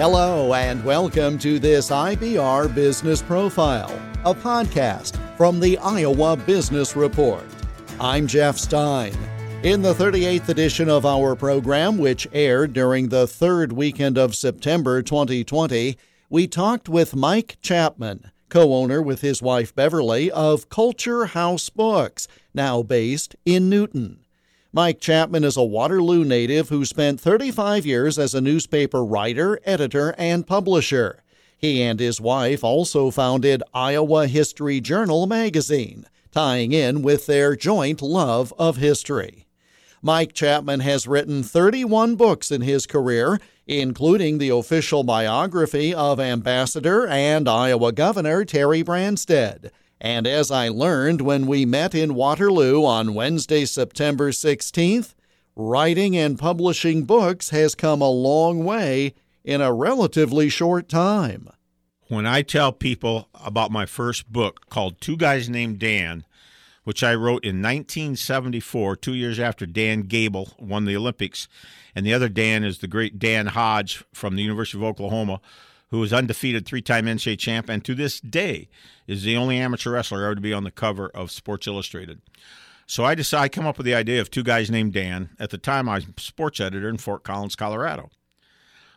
Hello, and welcome to this IBR Business Profile, a podcast from the Iowa Business Report. I'm Jeff Stein. In the 38th edition of our program, which aired during the third weekend of September 2020, we talked with Mike Chapman, co owner with his wife Beverly of Culture House Books, now based in Newton. Mike Chapman is a Waterloo native who spent 35 years as a newspaper writer, editor, and publisher. He and his wife also founded Iowa History Journal magazine, tying in with their joint love of history. Mike Chapman has written 31 books in his career, including the official biography of Ambassador and Iowa Governor Terry Branstad and as I learned when we met in Waterloo on Wednesday, September 16th, writing and publishing books has come a long way in a relatively short time. When I tell people about my first book called Two Guys Named Dan, which I wrote in 1974, two years after Dan Gable won the Olympics, and the other Dan is the great Dan Hodge from the University of Oklahoma, who was undefeated three time NCAA champ and to this day is the only amateur wrestler ever to be on the cover of Sports Illustrated. So I decided I come up with the idea of two guys named Dan. At the time, I was sports editor in Fort Collins, Colorado.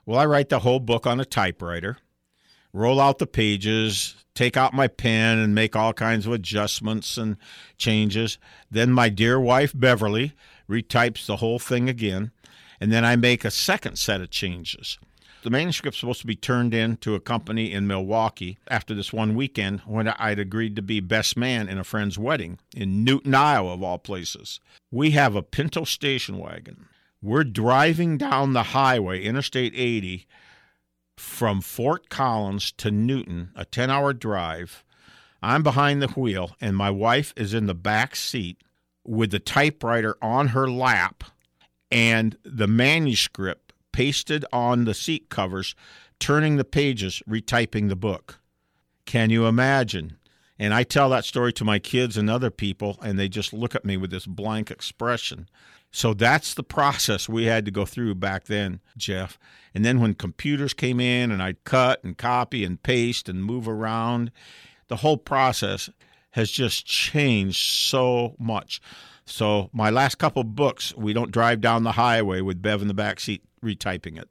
Well, I write the whole book on a typewriter, roll out the pages, take out my pen, and make all kinds of adjustments and changes. Then my dear wife, Beverly, retypes the whole thing again. And then I make a second set of changes. The manuscript's supposed to be turned in to a company in Milwaukee after this one weekend when I'd agreed to be best man in a friend's wedding in Newton, Iowa, of all places. We have a Pinto station wagon. We're driving down the highway, Interstate 80, from Fort Collins to Newton, a 10 hour drive. I'm behind the wheel, and my wife is in the back seat with the typewriter on her lap and the manuscript pasted on the seat covers, turning the pages, retyping the book. Can you imagine? And I tell that story to my kids and other people, and they just look at me with this blank expression. So that's the process we had to go through back then, Jeff. And then when computers came in and I'd cut and copy and paste and move around, the whole process has just changed so much. So my last couple books, we don't drive down the highway with Bev in the back seat retyping it.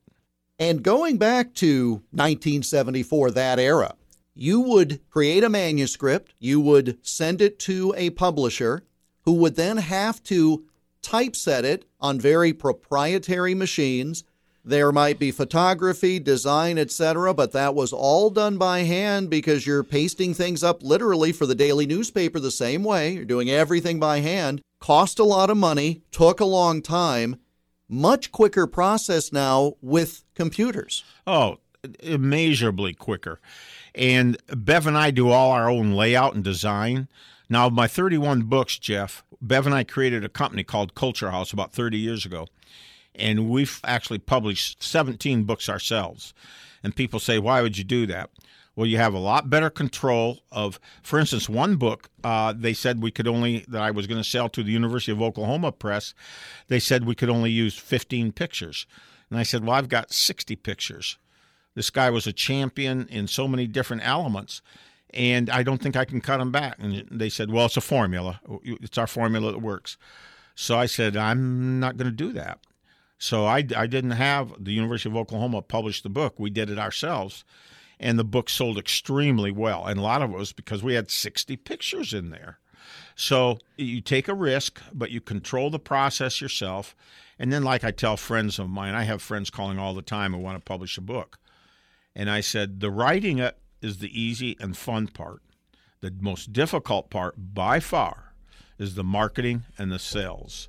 And going back to 1974, that era, you would create a manuscript, you would send it to a publisher who would then have to typeset it on very proprietary machines. There might be photography, design, etc., but that was all done by hand because you're pasting things up literally for the daily newspaper the same way. You're doing everything by hand. Cost a lot of money, took a long time, much quicker process now with computers. Oh, immeasurably quicker. And Bev and I do all our own layout and design. Now, my 31 books, Jeff, Bev and I created a company called Culture House about 30 years ago. And we've actually published 17 books ourselves. And people say, why would you do that? well, you have a lot better control of, for instance, one book uh, they said we could only, that I was going to sell to the University of Oklahoma Press, they said we could only use 15 pictures. And I said, well, I've got 60 pictures. This guy was a champion in so many different elements, and I don't think I can cut him back. And they said, well, it's a formula. It's our formula that works. So I said, I'm not going to do that. So I, I didn't have the University of Oklahoma publish the book. We did it ourselves and the book sold extremely well. And a lot of it was because we had 60 pictures in there. So you take a risk, but you control the process yourself. And then, like I tell friends of mine, I have friends calling all the time who want to publish a book. And I said, the writing it is the easy and fun part. The most difficult part by far is the marketing and the sales.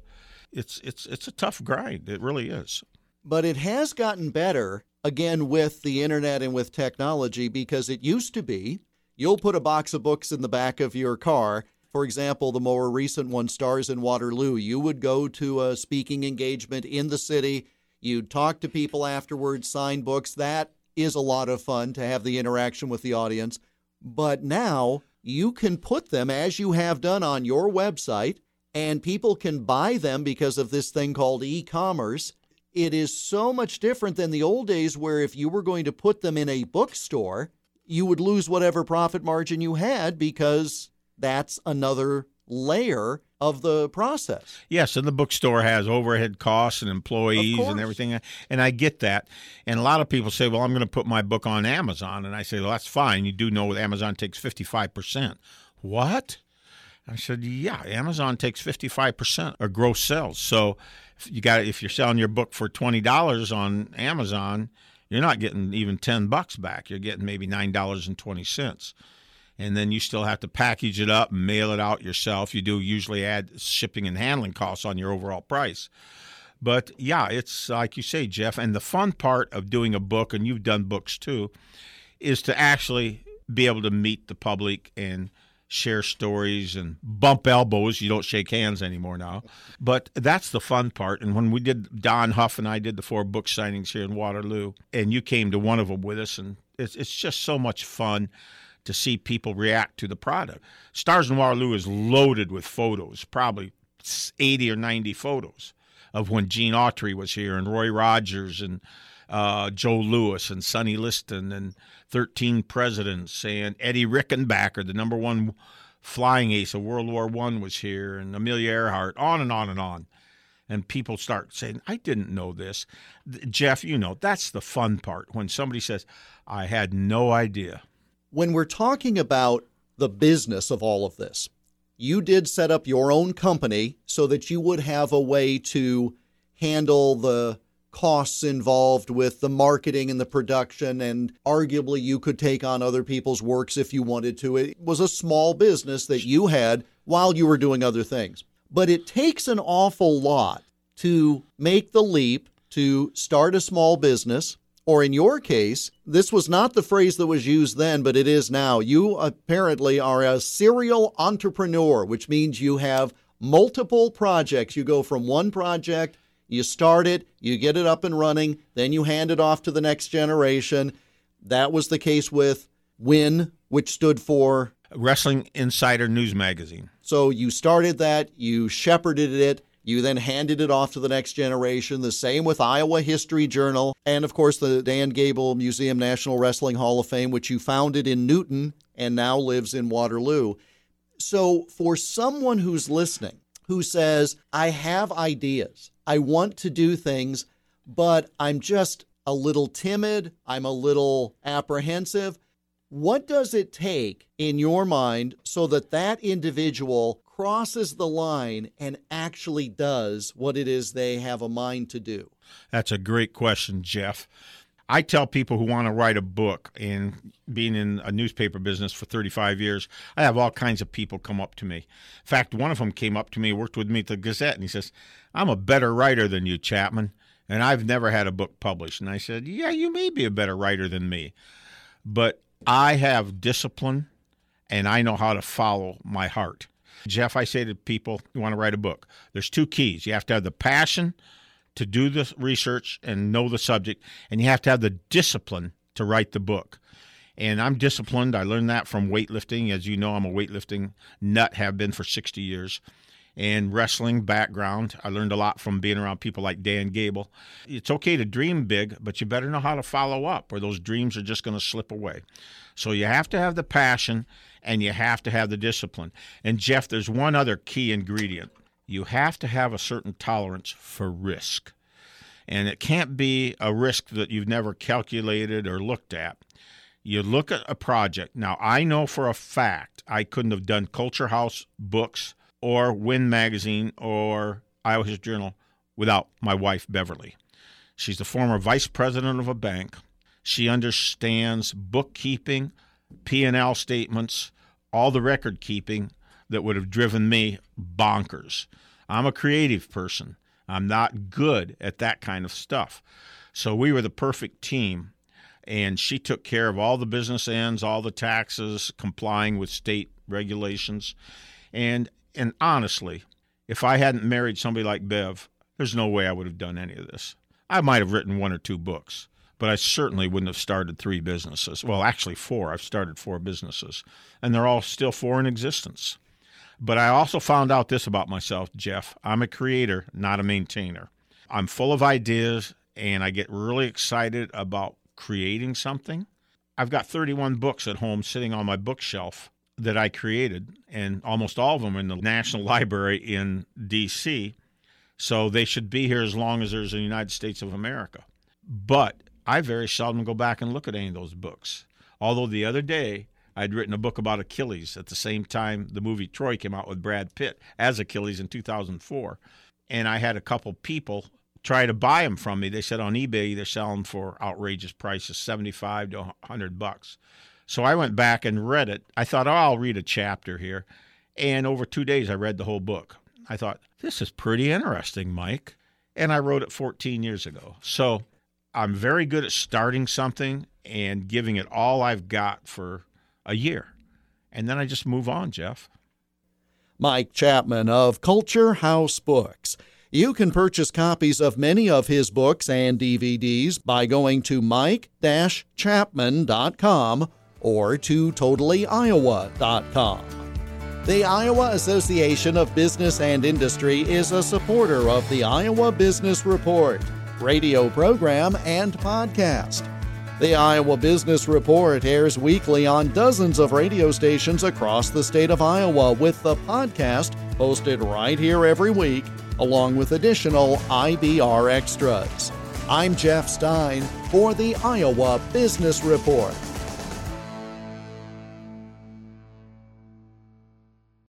It's it's it's a tough grind. It really is. But it has gotten better again with the internet and with technology because it used to be you'll put a box of books in the back of your car. For example, the more recent one, Stars in Waterloo, you would go to a speaking engagement in the city. You'd talk to people afterwards, sign books. That is a lot of fun to have the interaction with the audience. But now you can put them, as you have done, on your website, and people can buy them because of this thing called e commerce it is so much different than the old days where if you were going to put them in a bookstore, you would lose whatever profit margin you had because that's another layer of the process. Yes, and the bookstore has overhead costs and employees and everything. And I get that. And a lot of people say, well, I'm going to put my book on Amazon. And I say, well, that's fine. You do know that Amazon takes 55%. What? I said, yeah, Amazon takes 55% of gross sales. So if you got if you're selling your book for $20 on Amazon, you're not getting even 10 bucks back. You're getting maybe $9.20 and then you still have to package it up and mail it out yourself. You do usually add shipping and handling costs on your overall price. But yeah, it's like you say, Jeff. And the fun part of doing a book, and you've done books too, is to actually be able to meet the public and share stories and bump elbows. You don't shake hands anymore now. But that's the fun part. And when we did, Don Huff and I did the four book signings here in Waterloo, and you came to one of them with us, and it's, it's just so much fun to see people react to the product. Stars in Waterloo is loaded with photos, probably 80 or 90 photos of when Gene Autry was here and Roy Rogers and uh, Joe Louis and Sonny Liston and 13 presidents and Eddie Rickenbacker, the number one flying ace of World War One, was here and Amelia Earhart, on and on and on. And people start saying, I didn't know this. Jeff, you know, that's the fun part when somebody says, I had no idea when we're talking about the business of all of this, you did set up your own company so that you would have a way to handle the costs involved with the marketing and the production, and arguably you could take on other people's works if you wanted to. It was a small business that you had while you were doing other things. But it takes an awful lot to make the leap to start a small business or in your case, this was not the phrase that was used then, but it is now. You apparently are a serial entrepreneur, which means you have multiple projects. You go from one project, you start it, you get it up and running, then you hand it off to the next generation. That was the case with WIN, which stood for Wrestling Insider News Magazine. So you started that, you shepherded it, you then handed it off to the next generation. The same with Iowa History Journal, and of course the Dan Gable Museum National Wrestling Hall of Fame, which you founded in Newton and now lives in Waterloo. So, for someone who's listening who says, I have ideas, I want to do things, but I'm just a little timid, I'm a little apprehensive. What does it take in your mind so that that individual crosses the line and actually does what it is they have a mind to do? That's a great question, Jeff. I tell people who want to write a book, and being in a newspaper business for 35 years, I have all kinds of people come up to me. In fact, one of them came up to me, worked with me at the Gazette, and he says, I'm a better writer than you, Chapman, and I've never had a book published. And I said, Yeah, you may be a better writer than me, but I have discipline and I know how to follow my heart. Jeff, I say to people who want to write a book, there's two keys. You have to have the passion to do the research and know the subject, and you have to have the discipline to write the book. And I'm disciplined. I learned that from weightlifting. As you know, I'm a weightlifting nut, have been for 60 years. And wrestling background. I learned a lot from being around people like Dan Gable. It's okay to dream big, but you better know how to follow up, or those dreams are just going to slip away. So you have to have the passion and you have to have the discipline. And Jeff, there's one other key ingredient. You have to have a certain tolerance for risk. And it can't be a risk that you've never calculated or looked at. You look at a project. Now, I know for a fact I couldn't have done Culture House books or Win Magazine or Iowa History Journal without my wife, Beverly. She's the former vice president of a bank. She understands bookkeeping, P&L statements, all the record keeping that would have driven me bonkers. I'm a creative person. I'm not good at that kind of stuff. So we were the perfect team. And she took care of all the business ends, all the taxes, complying with state regulations. And and honestly, if I hadn't married somebody like Bev, there's no way I would have done any of this. I might have written one or two books but I certainly wouldn't have started three businesses. Well, actually, four. I've started four businesses, and they're all still four in existence. But I also found out this about myself, Jeff. I'm a creator, not a maintainer. I'm full of ideas and I get really excited about creating something. I've got 31 books at home sitting on my bookshelf that I created, and almost all of them are in the National Library in D.C. So they should be here as long as there's a United States of America. But I very seldom go back and look at any of those books. Although the other day I'd written a book about Achilles at the same time the movie Troy came out with Brad Pitt as Achilles in 2004. And I had a couple people try to buy them from me. They said on eBay they're selling for outrageous prices, 75 to 100 bucks. So I went back and read it. I thought, oh, I'll read a chapter here. And over two days, I read the whole book. I thought, this is pretty interesting, Mike. And I wrote it 14 years ago. So I'm very good at starting something and giving it all I've got for a year. And then I just move on, Jeff. Mike Chapman of Culture House Books. You can purchase copies of many of his books and DVDs by going to mike-chapman.com or to totallyiowa.com. The Iowa Association of Business and Industry is a supporter of the Iowa Business Report, radio program, and podcast. The Iowa Business Report airs weekly on dozens of radio stations across the state of Iowa, with the podcast posted right here every week, along with additional IBR extras. I'm Jeff Stein for the Iowa Business Report.